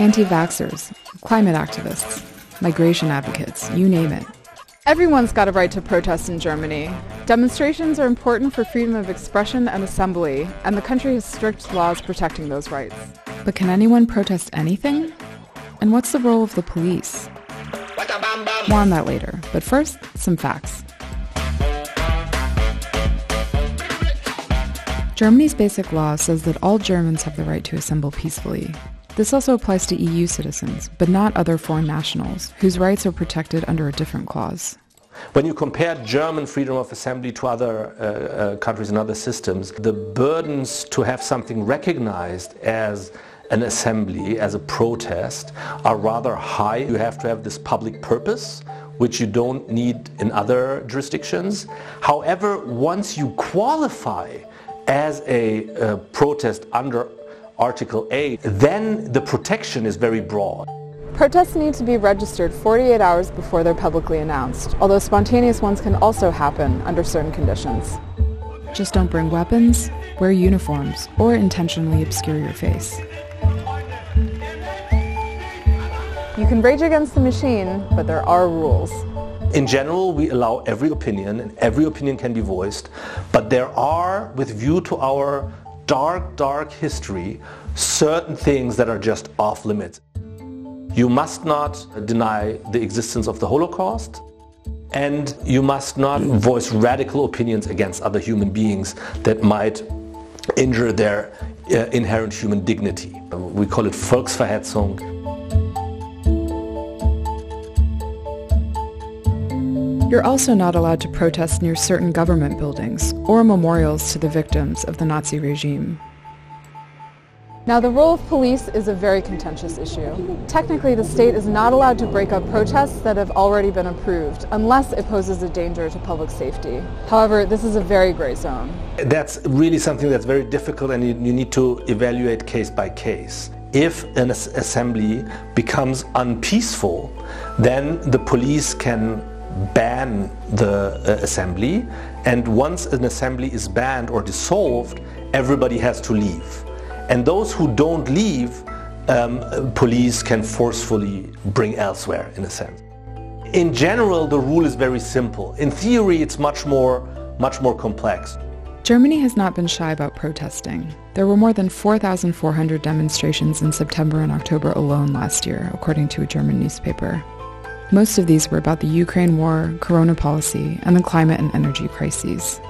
Anti-vaxxers, climate activists, migration advocates, you name it. Everyone's got a right to protest in Germany. Demonstrations are important for freedom of expression and assembly, and the country has strict laws protecting those rights. But can anyone protest anything? And what's the role of the police? More on that later, but first, some facts. Germany's basic law says that all Germans have the right to assemble peacefully. This also applies to EU citizens, but not other foreign nationals, whose rights are protected under a different clause. When you compare German freedom of assembly to other uh, uh, countries and other systems, the burdens to have something recognized as an assembly, as a protest, are rather high. You have to have this public purpose, which you don't need in other jurisdictions. However, once you qualify as a uh, protest under Article 8, then the protection is very broad. Protests need to be registered 48 hours before they're publicly announced, although spontaneous ones can also happen under certain conditions. Just don't bring weapons, wear uniforms, or intentionally obscure your face. You can rage against the machine, but there are rules. In general, we allow every opinion, and every opinion can be voiced, but there are, with view to our dark, dark history, certain things that are just off limits. You must not deny the existence of the Holocaust, and you must not voice radical opinions against other human beings that might injure their uh, inherent human dignity. We call it Volksverhetzung. You're also not allowed to protest near certain government buildings or memorials to the victims of the Nazi regime. Now, the role of police is a very contentious issue. Technically, the state is not allowed to break up protests that have already been approved unless it poses a danger to public safety. However, this is a very gray zone. That's really something that's very difficult and you, you need to evaluate case by case. If an assembly becomes unpeaceful, then the police can ban the uh, assembly and once an assembly is banned or dissolved everybody has to leave and those who don't leave um, police can forcefully bring elsewhere in a sense in general the rule is very simple in theory it's much more much more complex Germany has not been shy about protesting. There were more than 4,400 demonstrations in September and October alone last year, according to a German newspaper. Most of these were about the Ukraine war, corona policy, and the climate and energy crises.